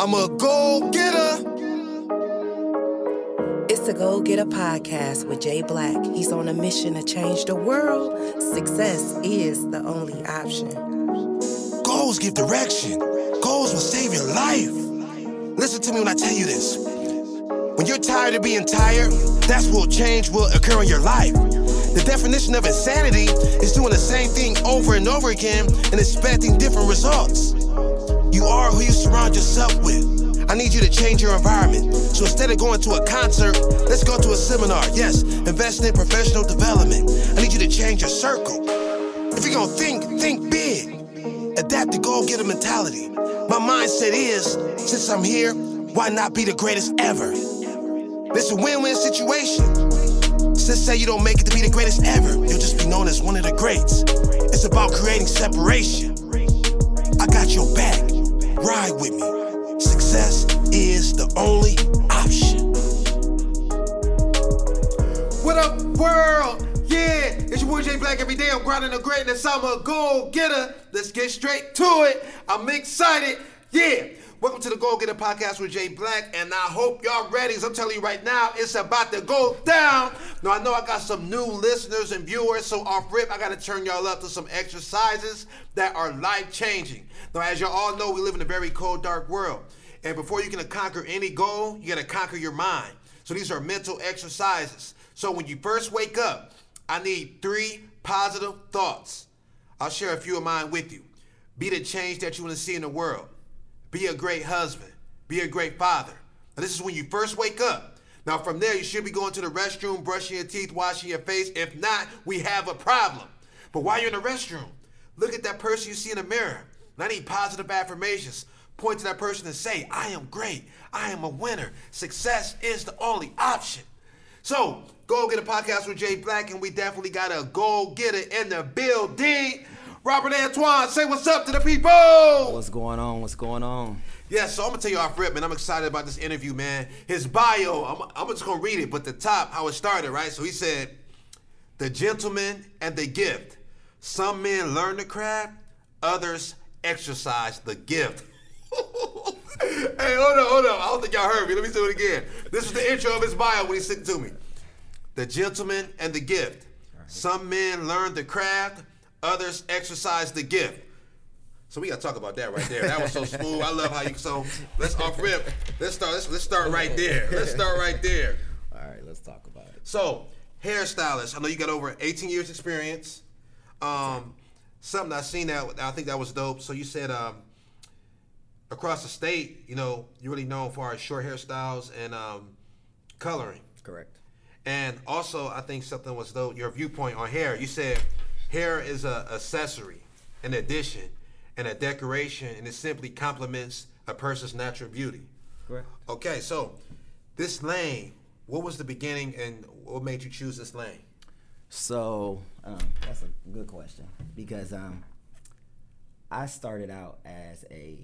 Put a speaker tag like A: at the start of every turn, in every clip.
A: I'm a go getter.
B: It's the Go Getter podcast with Jay Black. He's on a mission to change the world. Success is the only option.
A: Goals give direction. Goals will save your life. Listen to me when I tell you this. When you're tired of being tired, that's what change will occur in your life. The definition of insanity is doing the same thing over and over again and expecting different results. You are who you surround yourself with. I need you to change your environment. So instead of going to a concert, let's go to a seminar. Yes, invest in professional development. I need you to change your circle. If you're gonna think, think big. Adapt the goal getter mentality. My mindset is, since I'm here, why not be the greatest ever? It's a win-win situation. Just say you don't make it to be the greatest ever, you'll just be known as one of the greats. It's about creating separation. I got your back. Ride with me. Success is the only option. What up, world? Yeah, it's your boy J Black every day. I'm grinding the greatness. I'm a goal getter. Let's get straight to it. I'm excited. Yeah. Welcome to the Go Get Getter Podcast with Jay Black, and I hope y'all ready. I'm telling you right now, it's about to go down. Now I know I got some new listeners and viewers, so off rip, I got to turn y'all up to some exercises that are life changing. Now, as y'all all know, we live in a very cold, dark world, and before you can conquer any goal, you got to conquer your mind. So these are mental exercises. So when you first wake up, I need three positive thoughts. I'll share a few of mine with you. Be the change that you want to see in the world. Be a great husband. Be a great father. Now, this is when you first wake up. Now, from there, you should be going to the restroom, brushing your teeth, washing your face. If not, we have a problem. But while you're in the restroom, look at that person you see in the mirror. And I need positive affirmations. Point to that person and say, I am great. I am a winner. Success is the only option. So, go getter podcast with Jay Black, and we definitely got a go getter in the building. Robert Antoine, say what's up to the people.
C: What's going on? What's going on?
A: Yeah, so I'm gonna tell you off rip, man. I'm excited about this interview, man. His bio, I'm, I'm just gonna read it, but the top, how it started, right? So he said, "The gentleman and the gift. Some men learn the craft, others exercise the gift." hey, hold on, hold on. I don't think y'all heard me. Let me do it again. This is the intro of his bio when he sent it to me. The gentleman and the gift. Some men learn the craft, others exercise the gift. So we gotta talk about that right there. That was so smooth. I love how you so let's off rip. Let's start let's, let's start right there. Let's start right there.
C: All right, let's talk about it.
A: So, hairstylist. I know you got over 18 years experience. Um, something I seen that I think that was dope. So you said um, across the state, you know, you're really known for our short hairstyles and um, coloring.
C: Correct.
A: And also, I think something was though your viewpoint on hair. You said hair is an accessory, an addition, and a decoration, and it simply complements a person's natural beauty.
C: Correct.
A: Okay, so this lane, what was the beginning, and what made you choose this lane?
C: So um, that's a good question because um, I started out as a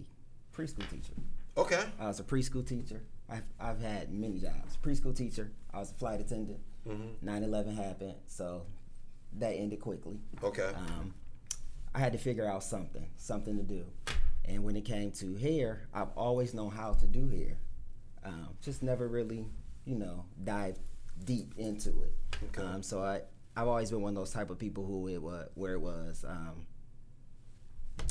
C: preschool teacher.
A: Okay.
C: I was a preschool teacher. I've, I've had many jobs. Preschool teacher. I was a flight attendant. 9/11 happened, so that ended quickly.
A: Okay.
C: Um, I had to figure out something, something to do. And when it came to hair, I've always known how to do hair. Um, just never really, you know, dive deep into it.
A: Okay.
C: Um, so I, I've always been one of those type of people who it was, where it was, um,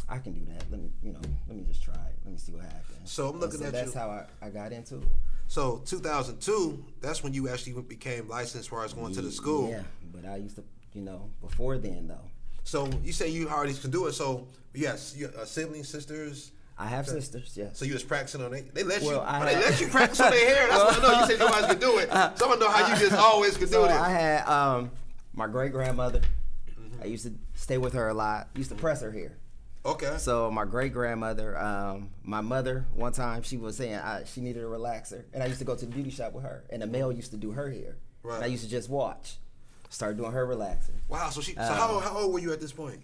C: I can do that. Let me, you know, let me just try it. Let me see what happens.
A: So I'm looking
C: so
A: at
C: that's
A: you-
C: how I, I got into it.
A: So 2002, that's when you actually became licensed as far as going to the school.
C: Yeah, but I used to, you know, before then though.
A: So you say you already can do it. So yes, you uh, siblings, sisters.
C: I have sisters, yes.
A: So you was practicing on it. They let
C: Well,
A: you.
C: I
A: they
C: had-
A: let you practice on their hair. That's what I know. You said always could do it. So I want to know how you just always could
C: So
A: do it.
C: I had um, my great grandmother.
A: Mm-hmm.
C: I used to stay with her a lot. Used to press her hair.
A: okay.
C: So my great grandmother, um, my mother, one time she was saying I, she needed a relaxer, and I used to go to the beauty shop with her, and the male used to do her hair,
A: Right.
C: and I used to just watch. Started doing her relaxer.
A: wow. So she. So
C: Um,
A: how, how old were you at this point?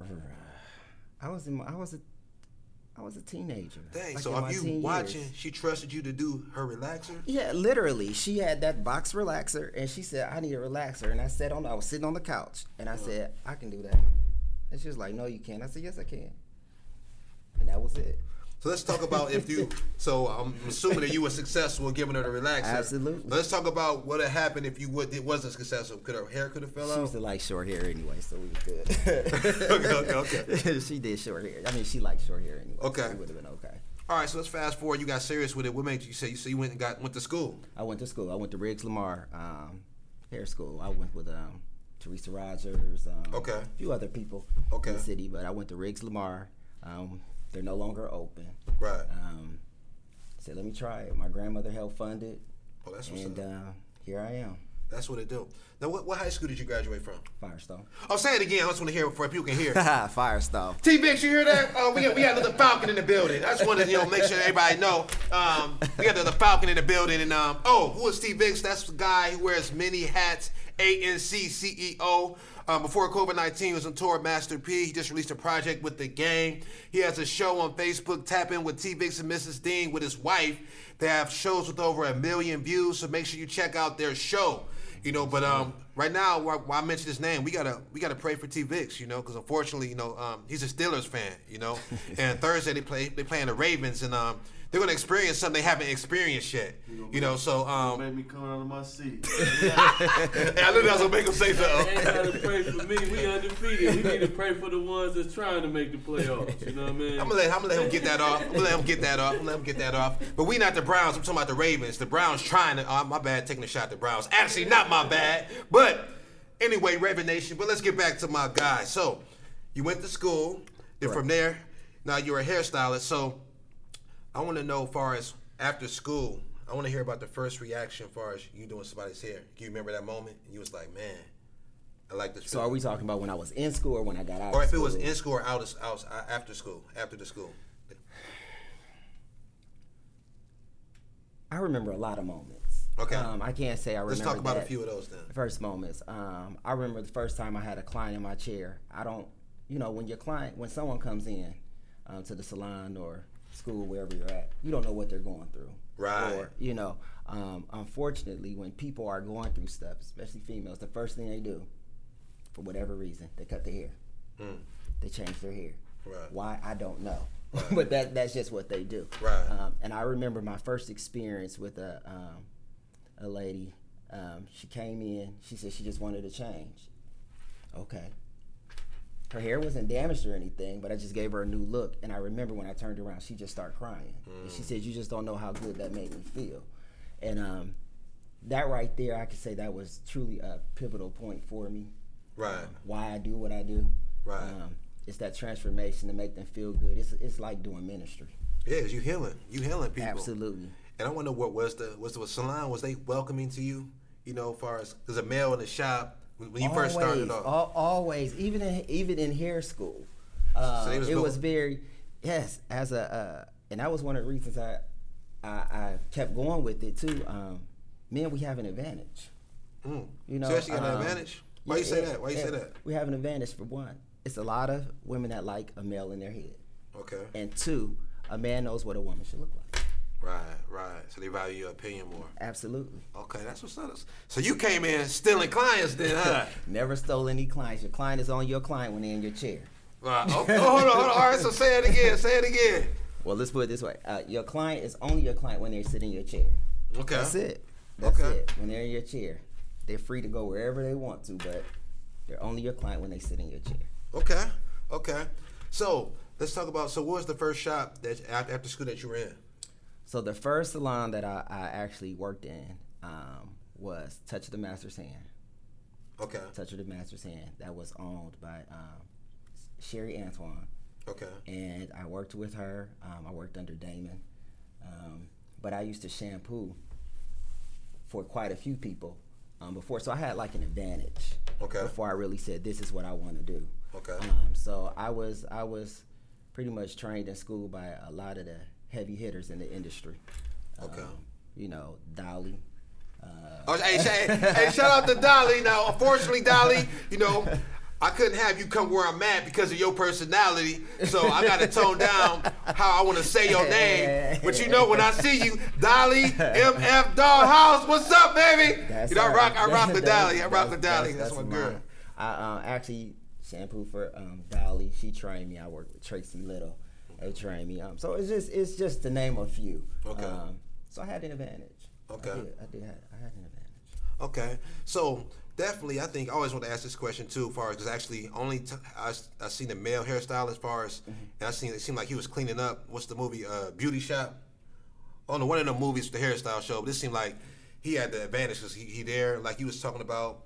C: I was in, my- I was a, I was a teenager.
A: Dang.
C: like
A: so if you watching,
C: years.
A: she trusted you to do her relaxer.
C: Yeah, literally. She had that box relaxer, and she said, "I need a relaxer." And I said, "On." I was sitting on the couch, and I said, "I can do that." And she was like, "No, you can't." I said, "Yes, I can." And that was it.
A: So So let's talk about if you. So I'm assuming that you were successful giving her the relaxer.
C: Absolutely.
A: Let's talk about what had happened if you would it wasn't successful. Could her hair could have fell
C: She
A: out?
C: used to like short hair anyway, so we good.
A: okay, okay, okay.
C: she did short hair. I mean, she liked short hair anyway.
A: Okay.
C: So it would have been okay.
A: All right, so let's fast forward. You got serious with it. What made you say you say you went and got went to school?
C: I went to school. I went to Riggs Lamar um, hair school. I went with um, Teresa Rogers. Um,
A: Okay.
C: A few other people
A: Okay.
C: in the city, but I went to Riggs Lamar. Um, they're no longer open.
A: Right.
C: Um, said, let me try it. My grandmother helped fund it,
A: Oh, that's what's
C: and
A: up.
C: uh, here I am,
A: That's what it do. Now, what, what high school did you graduate from?
C: Firestone.
A: I'll say it again. I just want to hear it before people can hear.
C: Firestone.
A: T Bix, you hear that? Oh, we got we got another Falcon in the building. I just wanted to you know make sure everybody know. Um, we got another Falcon in the building, and um, oh, who is T Bix? That's the guy who wears many hats. ANC CEO. Um, before COVID 19 was on tour with Master P. He just released a project with the gang. He has a show on Facebook, Tap In with T Vix and Mrs. Dean with his wife. They have shows with over a million views, so make sure you check out their show. You know, but um, right now, while, while I mention his name, we gotta we gotta pray for T Vix. You know, because unfortunately, you know, um, he's a Steelers fan. You know, and Thursday they play they playing the Ravens, and um, they're gonna experience something they haven't experienced yet. You know, so um,
D: Made me come out of my seat.
A: I knew that was gonna make him say
E: Ain't
A: something.
E: gotta pray for me. We undefeated. We need to pray for the ones that's trying to make the playoffs. You know what I mean?
A: I'm gonna let I'm gonna let him get that off. I'm gonna let him get that off. I'm gonna let him get that off. But we not the Browns. I'm talking about the Ravens. The Browns trying to. Oh, my bad, taking a shot at the Browns. Actually, not my bad. But anyway, Raven Nation. But let's get back to my guy. So you went to school. Then from there, now you're a hairstylist. So I want to know, as far as after school, I want to hear about the first reaction, as far as you doing somebody's hair. Do you remember that moment? And you was like, man, I like this.
C: So are we talking about when I was in school or when I got out?
A: Or if it was in school or out, of, out after school, after the school.
C: I remember a lot of moments.
A: Okay.
C: Um, I can't say I remember.
A: Let's talk about a few of those then.
C: First moments. Um, I remember the first time I had a client in my chair. I don't, you know, when your client, when someone comes in um, to the salon or school, wherever you're at, you don't know what they're going through.
A: Right.
C: Or, you know, um, unfortunately, when people are going through stuff, especially females, the first thing they do, for whatever reason, they cut their hair. They change their hair.
A: Mm. Right.
C: Why I don't know, but that that's just what they do.
A: Right.
C: Um, and I remember my first experience with a um, a lady. Um, she came in. She said she just wanted to change. Okay. Her hair wasn't damaged or anything, but I just gave her a new look. And I remember when I turned around, she just started crying. And she said, "You just don't know how good that made me feel." And um, that right there, I could say that was truly a pivotal point for me.
A: Right.
C: Why I do what I do.
A: Right.
C: Um, it's that transformation to make them feel good. It's it's like doing ministry.
A: Yeah, you healing. You healing people.
C: Absolutely.
A: And I wonder what was the was the salon was they welcoming to you? You know, as far as there's a male in the shop when when you first started
C: Always,
A: off.
C: al- always, even in even in hair school, uh,
A: So was
C: it was very yes. As a uh, and that was one of the reasons I, I I kept going with it too. Um, men, we have an advantage.
A: Mm.
C: You know,
A: so you actually got an
C: um,
A: advantage. Why
C: yeah,
A: you say
C: yeah,
A: that? Why you say that?
C: We have an advantage for one. It's a lot of women that like a male in their head,
A: Okay.
C: and two, a man knows what a woman should look like.
A: Right, right. So they value your opinion more.
C: Absolutely.
A: Okay, that's what's up. So you came in stealing clients then, huh?
C: Never stole any clients. Your client is on your client when they're in your chair.
A: Right. Oh, oh, hold on, hold on. All right, so say it again. Say it again.
C: Well, let's put it this way: uh, your client is only your client when they're sitting in your chair.
A: Okay.
C: That's it. That's
A: Okay.
C: it. When they're in your chair, they're free to go wherever they want to, but they're only your client when they sit in your chair.
A: Okay. Okay. So let's talk about. So what was the first shop that after, after school that you were in?
C: So the first salon that I, I actually worked in um, was Touch of the Master's Hand.
A: Okay.
C: Touch of the Master's Hand that was owned by um, Sherry Antoine.
A: Okay.
C: and I worked with her. Um, I worked under Damon, um, but I used to shampoo for quite a few people um, before, so I had like an advantage.
A: Okay.
C: Before I really said this is what I want to do.
A: Okay.
C: Um, so I was I was pretty much trained in school by a lot of the heavy hitters in the industry.
A: Okay.
C: Um, you know, Dolly. Uh,
A: Oh, hey, hey, hey, shout out to Dolly. Now, unfortunately, Dolly, you know, I couldn't have you come where I'm at because of your personality. So I got to tone down how I want to say your name. But you know, when I see you, Dolly, MF Dollhouse, what's up, baby?
C: That's
A: you know, I rock, I rock
C: That's-
A: Dolly. I rock with
C: that's-
A: Dolly. That's, my girl.
C: mine. I uh, actually shampoo for um, Dolly. She trained me. I worked with Tracy Little. They trained me. Um, so it's just it's just to name a few.
A: Okay.
C: Um, so I had an advantage.
A: Okay.
C: I did. I did. Have, I had an advantage.
A: Okay, so definitely, I think I always want to ask this question too, far as because actually only t- I I seen the male hairstyle as far as,
C: Mm-hmm.
A: and I seen it seemed like he was cleaning up. What's the movie? Uh, Beauty Shop. On the one of the movies, the hairstyle show. But this seemed like he had the advantage because he, he there, like he was talking about.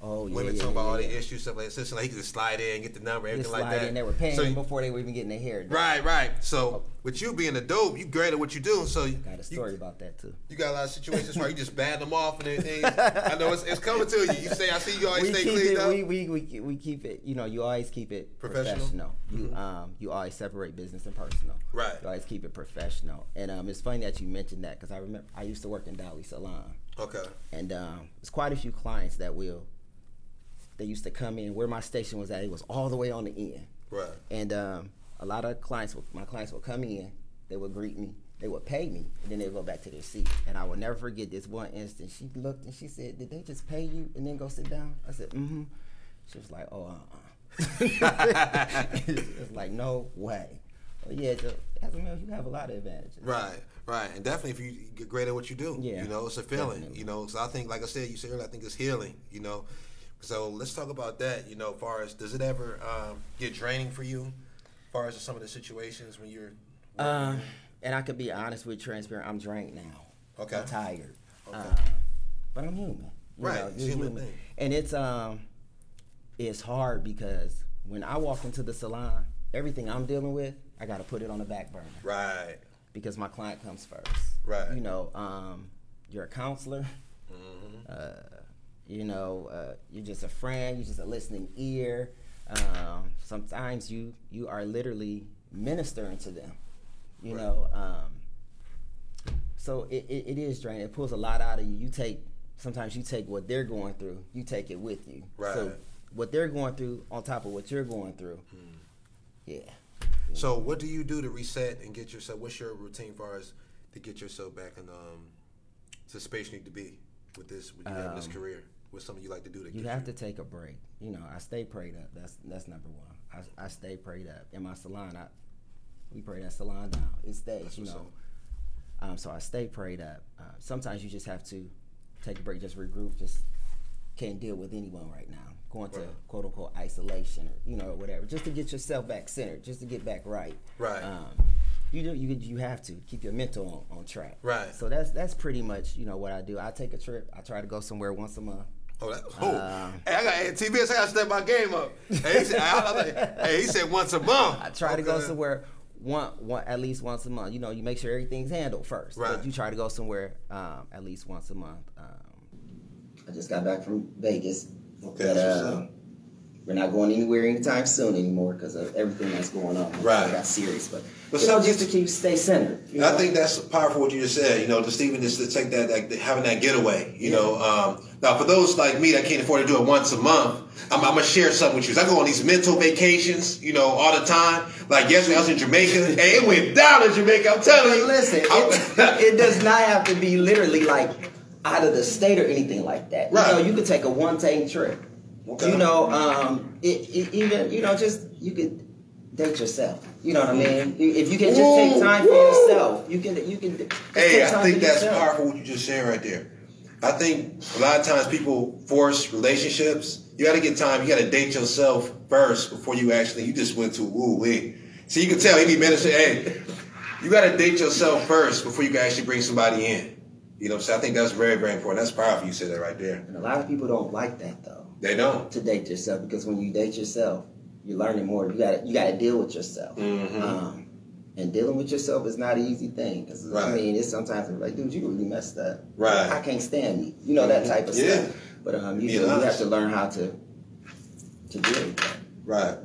C: Oh yeah.
A: Women
C: yeah,
A: talking
C: yeah,
A: about all the issues, stuff like that. So it's like he could just slide in, and get the number, everything like that.
C: in. They were paying
A: So
C: before they were even getting their hair done.
A: Right, right. So with you being a dope, you great at what you do. So you,
C: Got a story about that too.
A: you got a lot of situations where you just bad them off and everything. I know it's, it's coming to you. You say, I see you always
C: we
A: stay clean
C: it.
A: up.
C: We, we, we, we keep it. You know, you always keep it
A: Professional?
C: professional. You um you always separate business and personal.
A: Right.
C: You always keep it professional. And um, it's funny that you mentioned that because I remember I used to work in Dolly Salon,
A: okay.
C: and um, there's quite a few clients that will. They used to come in where my station was at. It was all the way on the end.
A: Right.
C: And um, a lot of clients, would, my clients would come in, they would greet me, they would pay me, and then they would go back to their seat. And I will never forget this one instance. She looked and she said, "Did they just pay you and then go sit down?" I said, "Mm-hmm." She was like, "Oh, uh-uh." it's like no way. But yeah, as a male, you have a lot of advantages.
A: Right, right, and definitely if you get great at what you do,
C: Yeah,
A: you know, it's a feeling,
C: definitely.
A: you know. So I think, like I said, you said earlier, I think it's healing, you know. So let's talk about that, you know. As far as does it ever um, get draining for you? As far as some of the situations when you're,
C: Um, and I could be honest with transparent. I'm drained now.
A: Okay.
C: I'm tired.
A: Okay.
C: Um, but I'm human. You
A: Right,
C: know,
A: human thing.
C: And it's um, it's hard because when I walk into the salon, everything I'm dealing with, I got to put it on the back burner
A: right,
C: because my client comes first.
A: Right.
C: You know, um, you're a counselor.
A: Mm-hmm.
C: Uh, you know, uh, you're just a friend. You're just a listening ear. Um, sometimes you you are literally ministering to them. You
A: Right.
C: know, um, so it, it, it is draining. It pulls a lot out of you. You take sometimes you take what they're going through. You take it with you.
A: Right.
C: So what they're going through on top of what you're going through.
A: Hmm.
C: Yeah.
A: So what do you do to reset and get yourself? What's your routine far as to get yourself back in um, to the space you need to be with this? With you having this
C: Um,
A: career, what's something you like to do to
C: You have to take a break. You know, I stay prayed up. That's that's number one. I, I stay prayed up. In my salon, I we pray that salon down. It stays,
A: That's
C: you know. Um, so I stay prayed up. Uh, sometimes you just have to take a break, just regroup, just can't deal with anyone right now. Going to
A: Right.
C: quote unquote isolation or you know whatever, just to get yourself back centered, just to get back right.
A: Right.
C: Um, you do you you have to keep your mental on, on track.
A: Right.
C: So that's that's pretty much you know what I do. I take a trip. I try to go somewhere once a month.
A: Oh, that, oh.
C: Um,
A: hey, I got hey, TBS. I got to step my game up. Hey, he said, I, I, like- hey, he said once a month.
C: I try to go
A: Okay.
C: somewhere one, one at least once a month. You know, you make sure everything's handled first.
A: Right.
C: But you try to go somewhere um, at least once a month. Um, I just got back from Vegas.
A: Okay, that's what's up.
C: we're not going anywhere anytime soon anymore because of everything that's going on.
A: Right.
C: Got serious, but,
A: But
C: you know,
A: some-
C: just to keep stay centered. you
A: I think that's powerful what you just said. You know, just even just to take that, like having that getaway. You know, um, now for those like me that can't afford to do it once a month, I'm, I'm gonna share something with you. I go on these mental vacations. You know, all the time. Like yesterday, I was in Jamaica. hey, it went down in Jamaica. I'm telling
C: But
A: you.
C: listen, it, it does not have to be literally like out of the state or anything like that.
A: Right.
C: You know, you could take a one day trip.
A: Okay.
C: You know, um, it, it, even you know, just you could date yourself. You know what I mean? If you can just take time for yourself, you can you can.
A: Hey, I think that's
C: yourself.
A: powerful what you just said right there. I think a lot of times people force relationships. You got to get time. You got to date yourself first before you actually. You just went to woo wee. So you can tell he be ministering. Hey, you got to date yourself first before you can actually bring somebody in. You know, what I'm saying? I think that's very, very important. That's powerful. You said that right there.
C: And a lot of people don't like that though.
A: They don't.
C: To date yourself because when you date yourself, you're learning more. You got you got to deal with yourself.
A: Mhm.
C: Um, and dealing with yourself is not an easy thing. 'Cause, I mean, it's sometimes like, dude, you really messed up.
A: Right.
C: I can't stand you. You know that type of
A: Yeah.
C: stuff. But um, you, do- you have to learn how to to deal with that.
A: Right.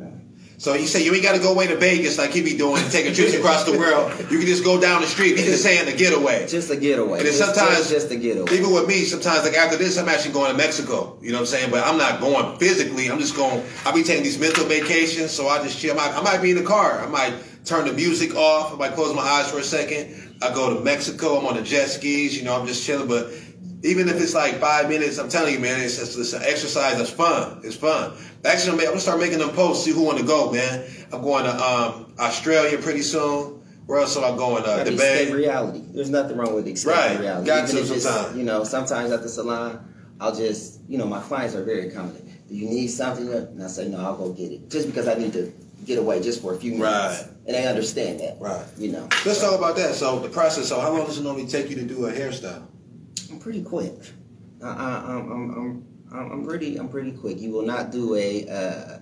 A: So you say you ain't got to go away to Vegas like he be doing, taking trips across the world. You can just go down the street. He's just saying a getaway.
C: Just a getaway.
A: And then sometimes,
C: just, a getaway.
A: even with me, sometimes like after this, I'm actually going to Mexico. You know what I'm saying? But I'm not going physically. I'm just going. I'll be taking these mental vacations, so I just chill. I might, I might be in the car. I might turn the music off. I might close my eyes for a second. I go to Mexico. I'm on the jet skis. You know, I'm just chilling. But even if it's like five minutes, I'm telling you, man, it's just it's an exercise that's fun. It's fun. Actually, I'm, gonna start making them posts. See who want to go, man. I'm going to um, Australia pretty soon. Where else am I going? Uh, the Bay.
C: reality. There's nothing wrong with escaping
A: Right.
C: reality.
A: Got
C: Even
A: to
C: it's. You know, sometimes at the salon, I'll just, you know, my clients are very accommodating. Do you need something? And I say, no, I'll go get it. Just because I need to get away just for a few minutes.
A: Right.
C: And they understand that.
A: Right.
C: You know.
A: Let's talk about that. So the process. So how long does it normally take you to do a hairstyle?
C: I'm pretty quick. I, I, I'm, I'm, I'm, I'm pretty, I'm pretty quick. You will not do a uh,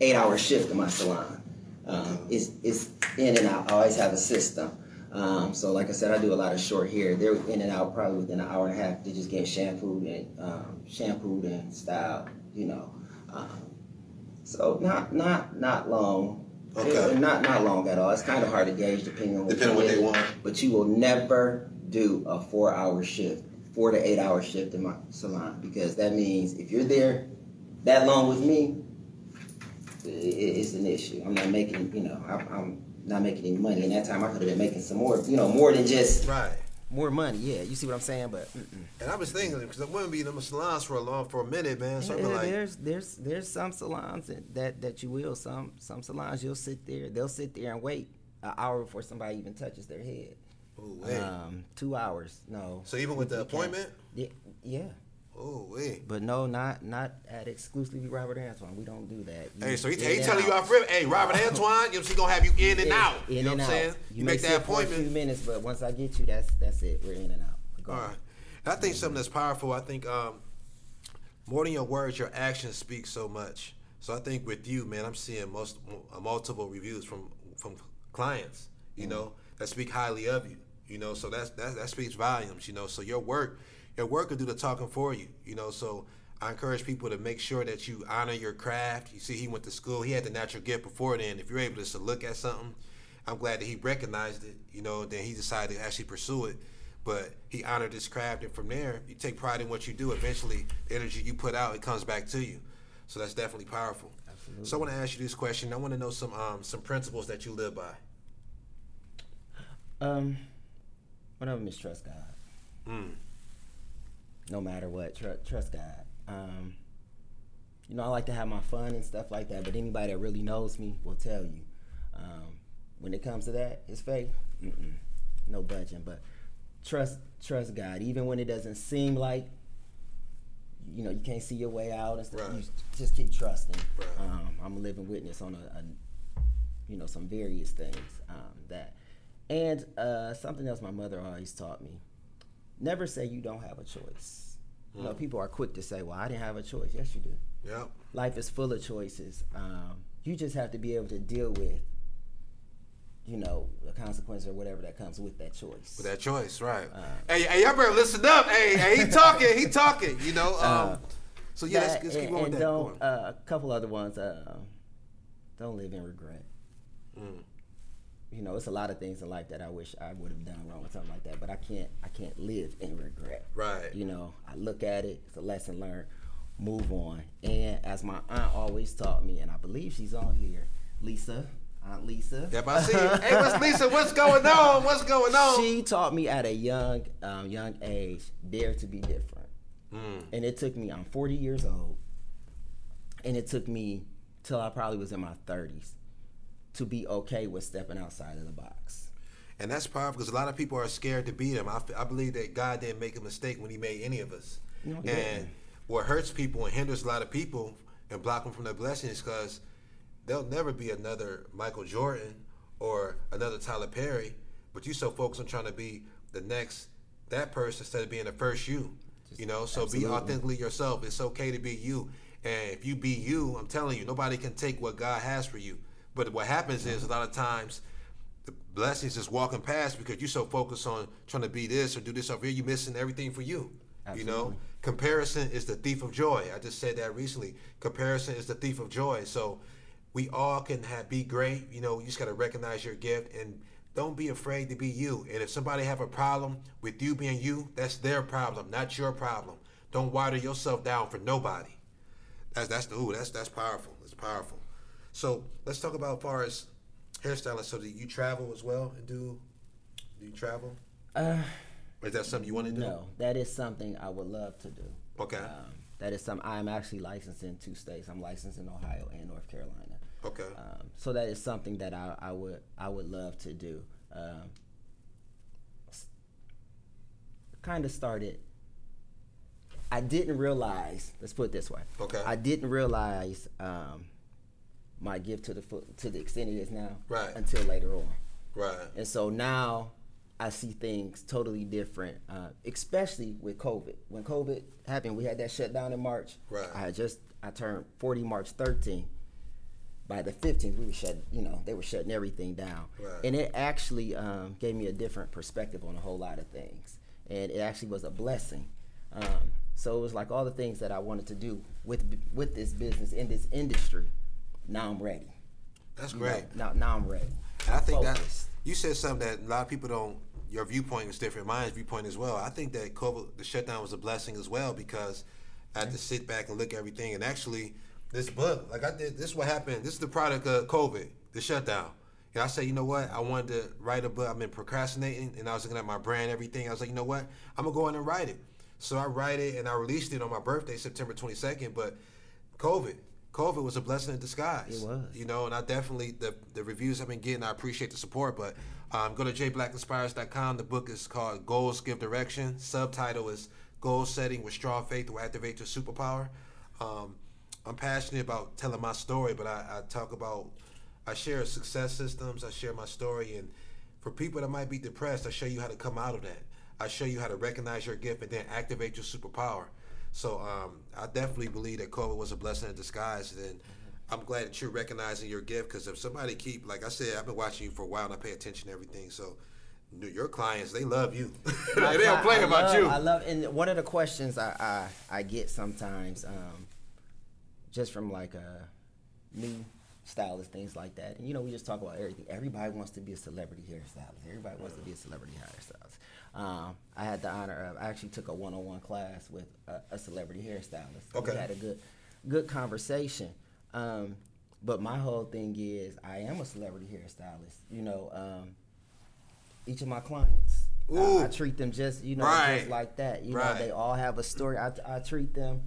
C: eight hour shift in my salon. Um, it's, it's in and out. I always have a system. Um, so like I said, I do a lot of short hair. They're in and out probably within an hour and a half. They just get shampooed and um, shampooed and styled. You know. Um, so not, not, not long.
A: Okay.
C: Not, not long at all. It's kind of hard to gauge depending on what,
A: Depending on what they want.
C: But you will never do a four hour shift, four to eight hour shift in my salon because that means if you're there that long with me, it's an issue. I'm not making, you know, I'm, I'm not making any money. And that time I could have been making some more, you know, more than just
A: Right.
C: more money. Yeah, you see what I'm saying? But mm-mm.
A: And I was thinking because I wouldn't be in the salons for a long for a minute, man. So
C: Yeah,
A: like,
C: there's there's there's some salons that, that that you will some some salons you'll sit there they'll sit there and wait an hour before somebody even touches their head.
A: Oh wait.
C: Um, two hours, no.
A: so even with the appointment,
C: Yeah, yeah.
A: oh wait.
C: But no, not not at exclusively Robert Antoine. We don't do that. You
A: Hey, so he, he telling you off rip. Hey, Robert Antoine, you know, gonna have you in and out.
C: In
A: you know
C: and
A: what I'm
C: out.
A: saying?
C: You,
A: You, make that
C: for a few minutes, but once I get you, that's that's it. We're in and out. Go
A: All right. I think something that's powerful. I think um, more than your words, your actions speak so much. So I think with you, man, I'm seeing most multiple reviews from from clients, you know, that speak highly of you. You know, so that's that that speaks volumes. You know, so your work, your work will do the talking for you. You know, so I encourage people to make sure that you honor your craft. You see, he went to school. He had the natural gift before then. If you're able just to look at something, I'm glad that he recognized it. You know, then he decided to actually pursue it. But he honored his craft, and from there, you take pride in what you do. Eventually, the energy you put out, it comes back to you. So that's definitely powerful.
C: Absolutely.
A: So I want to ask you this question. I want to know some um, some principles that you live by.
C: Um, one of them is trust God.
A: Mm.
C: No matter what, tr- trust God. Um, you know, I like to have my fun and stuff like that, but anybody that really knows me will tell you. Um, when it comes to that, it's faith. Mm-mm, no budging, but trust trust God, even when it doesn't seem like you know you can't see your way out and stuff.
A: Right.
C: You just keep trusting.
A: Right.
C: Um, I'm a living witness on a, a you know some various things um, that, and uh, something else my mother always taught me: never say you don't have a choice. You know, people are quick to say, "Well, I didn't have a choice." Yes, you do.
A: Yep.
C: Life is full of choices. Um, you just have to be able to deal with, you know, the consequences or whatever that comes with that choice.
A: With that choice, right?
C: Uh,
A: hey, hey, y'all better listen up. Hey, hey, he talking, he talking. You know. Um,
C: Uh,
A: so yeah, let's, let's keep going with that.
C: Don't uh, a couple other ones. Uh, don't live in regret.
A: Mm.
C: You know, it's a lot of things in life that I wish I would have done wrong or something like that. But I can't. I can't live in regret.
A: Right.
C: You know, I look at it. It's a lesson learned. Move on. And as my aunt always taught me, and I believe she's on here, Lisa, Aunt Lisa.
A: Yep, I see. hey, what's Lisa? What's going on? What's going on?
C: She taught me at a young, um, young age, dare to be different.
A: Mm.
C: And it took me. I'm 40 years old, and it took me till I probably was in my 30s to be okay with stepping outside of the box.
A: And that's powerful because a lot of people are scared to beat him. I, believe that God didn't make a mistake when He made any of us.
C: No,
A: and
C: didn't.
A: what hurts people and hinders a lot of people and block them from their blessings because there'll never be another Michael Jordan or another Tyler Perry. But you so focused on trying to be the next that person instead of being the first you. you know, so
C: absolutely.
A: be authentically yourself. It's okay to be you. And if you be you, I'm telling you, nobody can take what God has for you. But what happens is a lot of times the blessings is walking past because you're so focused on trying to be this or do this over here, you're missing everything for you. Absolutely. You know, comparison is the thief of joy. I just said that recently. Comparison is the thief of joy. So we all can have be great. You know, you just got to recognize your gift and don't be afraid to be you. And if somebody have a problem with you being you, that's their problem, not your problem. Don't water yourself down for nobody. That's that's the ooh, that's that's powerful. It's powerful. So let's talk about as far as hairstyling. So do you travel as well and do do you travel?
C: Uh,
A: is that something you want to do?
C: no, that is something I would love to do.
A: Okay.
C: Um, that is some. I'm actually licensed in two states. I'm licensed in Ohio and North Carolina.
A: Okay.
C: Um, so that is something that I, I would I would love to do. Um, kind of started. I didn't realize. Let's put it this way.
A: Okay.
C: I didn't realize um, my gift to the to the extent it is now.
A: Right.
C: Until later on.
A: Right.
C: And so now I see things totally different, uh, especially with COVID. When COVID happened, we had that shutdown in March.
A: Right.
C: I had just I turned 40 March 13th. By the 15th, we were shut. You know, they were shutting everything down,
A: Right.
C: and it actually um, gave me a different perspective on a whole lot of things. And it actually was a blessing. Um, so it was like all the things that I wanted to do with with this business in this industry. Now I'm ready.
A: That's great.
C: know, now, now I'm ready.
A: And I think that you said something that a lot of people don't. Your viewpoint is different. Mine's viewpoint as well. I think that COVID, the shutdown was a blessing as well because I had to sit back and look at everything. And actually, this book, like I did, this is what happened. This is the product of COVID, the shutdown. And I said, you know what? I wanted to write a book. I've been procrastinating, and I was looking at my brand, everything. I was like, you know what? I'm gonna go in and write it. So I write it, and I released it on my birthday, September 22nd. But COVID, COVID was a blessing in disguise.
C: It was.
A: You know, and I definitely the the reviews I've been getting, I appreciate the support. But um, go to jblackinspires.com. The book is called Goals Give Direction. Subtitle is Goal Setting with Strong Faith will Activate Your Superpower. Um, I'm passionate about telling my story, but I, I talk about I share success systems. I share my story, and for people that might be depressed, I show you how to come out of that. I show you how to recognize your gift and then activate your superpower. So um, I definitely believe that COVID was a blessing in disguise, and I'm glad that you're recognizing your gift. Because if somebody keep, like I said, I've been watching you for a while, and I pay attention to everything. So your clients, they love you. they don't play about
C: love,
A: you.
C: I love, and one of the questions I I, I get sometimes, um, just from like a new stylist, things like that. And you know, we just talk about everything. Everybody wants to be a celebrity hairstylist. Everybody wants to be a celebrity hairstylist. Um, I had the honor of I actually took a one-on-one class with a, a celebrity hairstylist.
A: Okay.
C: We had a good good conversation. Um, but my whole thing is I am a celebrity hairstylist. You know, um, each of my clients. I. I treat them just you know
A: Right.
C: just like that. You
A: Right.
C: know, they all have a story. I, I treat them.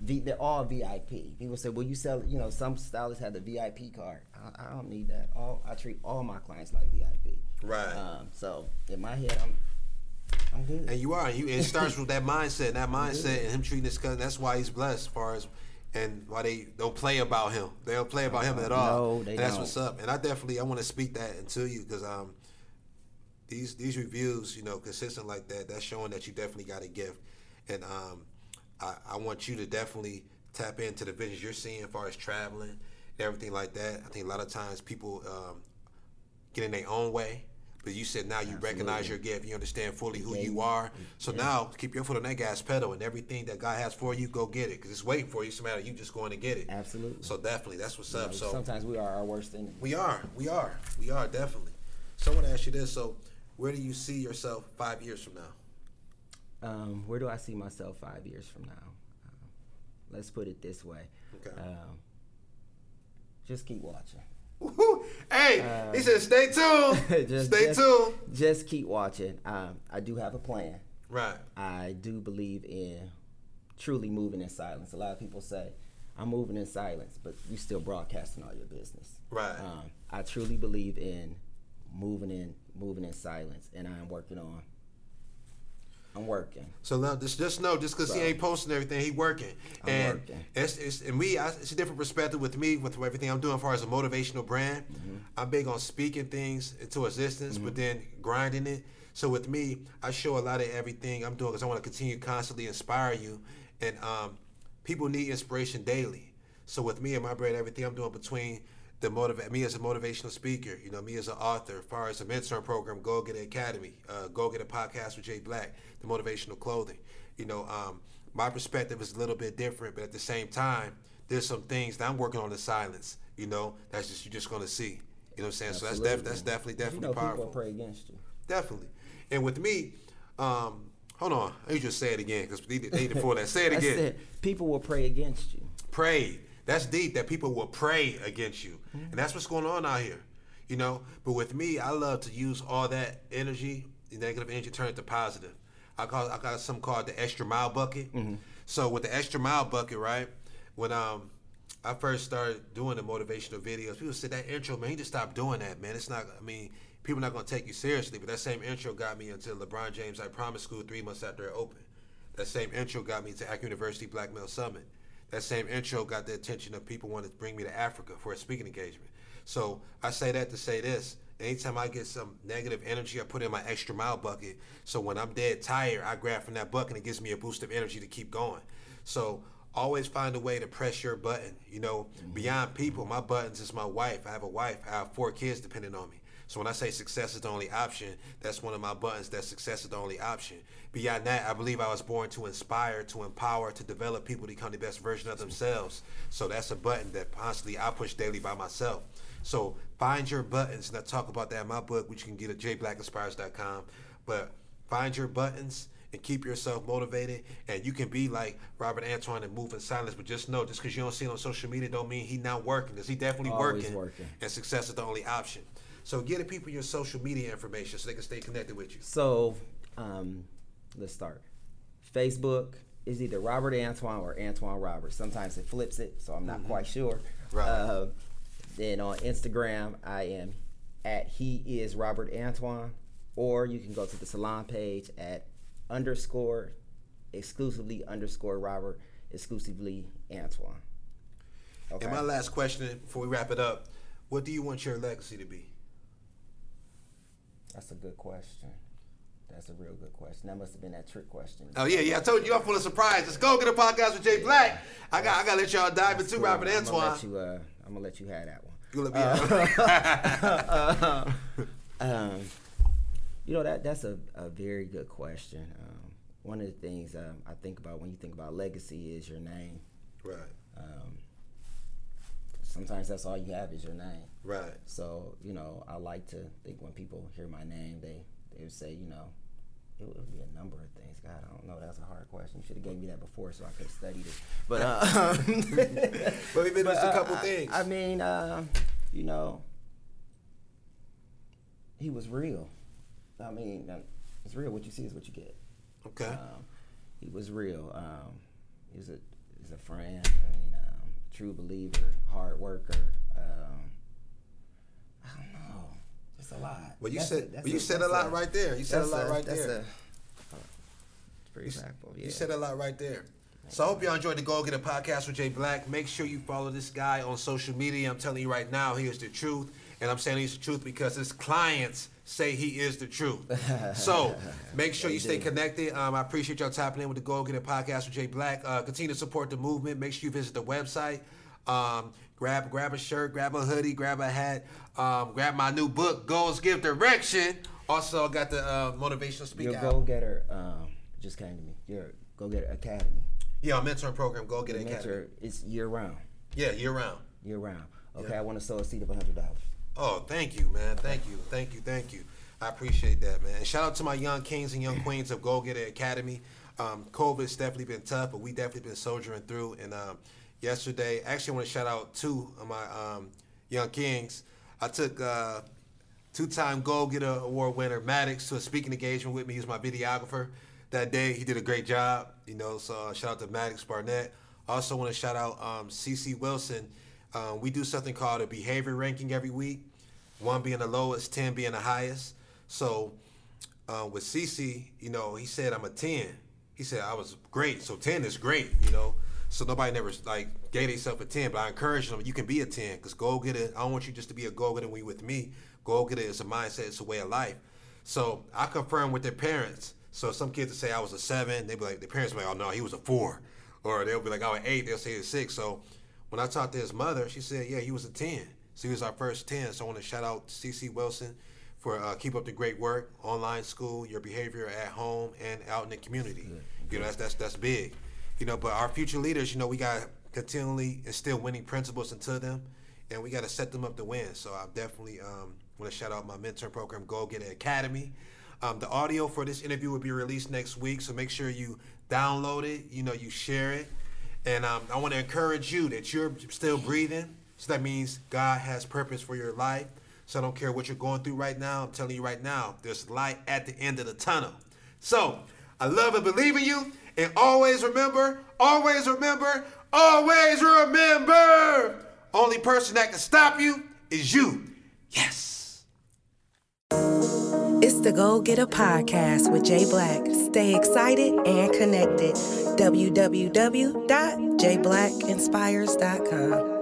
C: They're all VIP. People say, "Well, you sell." You know, some stylists have the VIP card. I, I don't need that. All I treat all my clients like VIP.
A: Right.
C: Um, so in my head, I'm I'm good.
A: And you are. You it starts with that mindset. And that mindset and him treating his cousin. That's why he's blessed. As far as and why they don't play about him. They don't play about him at all.
C: No, they
A: and that's
C: don't.
A: what's up. And I definitely I want to speak that into you because um these these reviews, you know, consistent like that, that's showing that you definitely got a gift. And um I, I want you to definitely tap into the visions you're seeing as far as traveling and everything like that. I think a lot of times people um, get in their own way. But you said now you recognize your gift, you understand fully who
C: Yeah,
A: you are. So now keep your foot on that gas pedal, and everything that God has for you, go get it, because it's waiting for you. It's a matter of you just going to get it.
C: Absolutely.
A: So definitely, that's what's up. So
C: sometimes we are our worst enemy.
A: we are, we are, we are definitely. So I want to ask you this: So where do you see yourself five years from now?
C: Um, where do I see myself five years from now? Um, let's put it this way.
A: Okay.
C: Um, just keep watching.
A: Woo-hoo. Hey, he said, "Stay tuned.
C: just,
A: Stay
C: just-
A: tuned."
C: Just keep watching. Um, I do have a plan.
A: Right.
C: I do believe in truly moving in silence. A lot of people say, I'm moving in silence, but you're still broadcasting all your business.
A: Right.
C: Um, I truly believe in moving in moving in silence, and I'm working on. I'm working.
A: So now, just just know, just because he ain't posting everything, he working,
C: I'm
A: and
C: working.
A: it's, it's and me. I, it's a different perspective with me with everything I'm doing as far as a motivational brand.
C: Mm-hmm.
A: I'm big on speaking things into existence, but then grinding it. So with me, I show a lot of everything I'm doing because I want to continue constantly inspire you, and um, people need inspiration daily. So with me and my brand, everything I'm doing between the motivate me as a motivational speaker, you know, me as an author, as far as the mentoring program, Go Get It Academy, uh, Go Getter podcast with Jay Black, the motivational clothing. You know, um, my perspective is a little bit different, but at the same time, there's some things that I'm working on in silence. You know, that's just you're just gonna see. You know what I'm saying? So that's def- that's definitely
C: you
A: definitely
C: know,
A: powerful.
C: people pray against you.
A: Definitely. And with me, um, hold on, let me just say it again because they, they before that. Say it again.
C: it. People will pray against you.
A: Pray. That's deep. That people will pray against you, and that's what's going on out here. You know. But with me, I love to use all that energy, the negative energy, turn it to positive. I call I got something called the extra mile bucket. So with the extra mile bucket, right? When um I first started doing the motivational videos, people said that intro, man, you just stop doing that, man. It's not. I mean, people not gonna take you seriously. But that same intro got me into LeBron James I Promise School three months after it opened. That same intro got me to Akron University Black Male Summit. That same intro got the attention of people wanting to bring me to Africa for a speaking engagement. So I say that to say this. Anytime I get some negative energy, I put in my extra mile bucket. So when I'm dead tired, I grab from that bucket and it gives me a boost of energy to keep going. So always find a way to press your button. You know, mm-hmm. beyond people, my buttons is my wife. I have a wife. I have four kids depending on me. So when I say success is the only option, that's one of my buttons. That success is the only option. Beyond that, I believe I was born to inspire, to empower, to develop people to become the best version of themselves. So that's a button that constantly I push daily by myself. So find your buttons, and I talk about that in my book, which you can get at jblackinspires.com. But find your buttons and keep yourself motivated. And you can be like Robert Antoine and move in silence, but just know, just because you don't see it on social media, don't mean he not working. Because he definitely working,
C: working.
A: and success is the only option. So get the people your social media information so they can stay connected with you.
C: So, um, let's start. Facebook is either Robert Antoine or Antoine Robert. Sometimes it flips it, so I'm not quite sure.
A: Mm-hmm. Right.
C: Uh, then on Instagram, I am at he is Robert Antoine, or you can go to the salon page at underscore exclusively underscore Robert exclusively Antoine. Okay.
A: And my last question before we wrap it up: What do you want your legacy to be?
C: That's a good question. That's a real good question. That must have been that trick question.
A: Oh yeah, yeah. I told you I'm full of surprise. Let's go get a podcast with Jay Black. I got, I got to let y'all dive into
C: cool.
A: Robert
C: I'm gonna let you, uh, I'm gonna let you have that one.
A: You let me-
C: Um, you know that that's a, a very good question. Um, one of the things um, I think about when you think about legacy is your name.
A: right,
C: Um, sometimes that's all you have is your name.
A: right.
C: So you know, I like to think when people hear my name, they they would say, you know, it would be a number of things. God, I don't know. That's a hard question. You should have gave me that before so I could have studied it. But uh,
A: But we've been
C: but,
A: just a
C: uh,
A: couple
C: I-
A: things.
C: I mean, uh, you know, he was real. I mean, uh, it's real. What you see is what you get.
A: okay.
C: Um, he was real. Um, he's a he's a friend. I mean, um, true believer, hard worker. Um, I don't know, It's a lot.
A: well, you
C: That's
A: said
C: a-
A: well, you
C: a-
A: said a lot right there. You said a lot right
C: that's
A: there.
C: a- it's pretty impactful. Yeah.
A: You said a lot right there. So I hope y'all enjoyed the Go Getter podcast with Jay Black. Make sure you follow this guy on social media. I'm telling you right now, he is the truth. And I'm saying he's the truth because his clients say he is the truth. So make sure you stay connected. Um, I appreciate y'all tapping in with the Go Getter podcast with Jay Black. Uh, continue to support the movement. Make sure you visit the website. Um, grab grab a shirt, grab a hoodie, grab a hat, um, grab my new book, Goals Give Direction. Also got the uh, motivational speaker.
C: Your go getter um, just came to me. Your go getter academy.
A: Yeah, our mentoring program, Go Get
C: Your
A: Academy.
C: mentor is year round.
A: Yeah, year round.
C: Year round. Okay,
A: Yeah.
C: I want to sow a seed of hundred dollars.
A: Oh, thank you, man. Thank you, thank you, thank you. I appreciate that, man. And shout out to my young kings and young queens of Go Get It Academy. Um, COVID's definitely been tough, but we definitely been soldiering through. And um, yesterday, actually, I want to shout out two of my um, young kings. I took uh, two-time Go Getter Award winner Maddox to a speaking engagement with me. He was my videographer that day. He did a great job, you know. So uh, shout out to Maddox Barnett. Also want to shout out um, CC Wilson. Um, we do something called a behavior ranking every week. One being the lowest, ten being the highest. So uh, with CC, you know, he said I'm a ten. He said I was great, so ten is great, you know. So nobody never like gave themselves a ten, but I encourage them. You can be a ten, cause go get it. I don't want you just to be a go getter when you with me. Go get it. It's a mindset. It's a way of life. So I confirm with their parents. So some kids will say I was a seven. They'd be like, their parents be like, oh no, he was a four, or they'll be like, I was eight. They'll say was six. So when I talked to his mother, she said, yeah, he was a ten. So he was our first ten. So I want to shout out CC Wilson for uh, keep up the great work, online school, your behavior at home and out in the community. You know, that's that's that's big. You know, but our future leaders, you know, we got to continually instill winning principles into them, and we got to set them up to win. So I definitely um, want to shout out my mentor program, Go Get It Academy. Um, the audio for this interview will be released next week, so make sure you download it. You know, you share it, and um, I want to encourage you that you're still breathing. So that means God has purpose for your life. So I don't care what you're going through right now. I'm telling you right now, there's light at the end of the tunnel. So I love and believe in you. And always remember, always remember, always remember. Only person that can stop you is you. Yes.
B: It's the Go Getter Podcast with Jay Black. Stay excited and connected www.jblackinspires.com.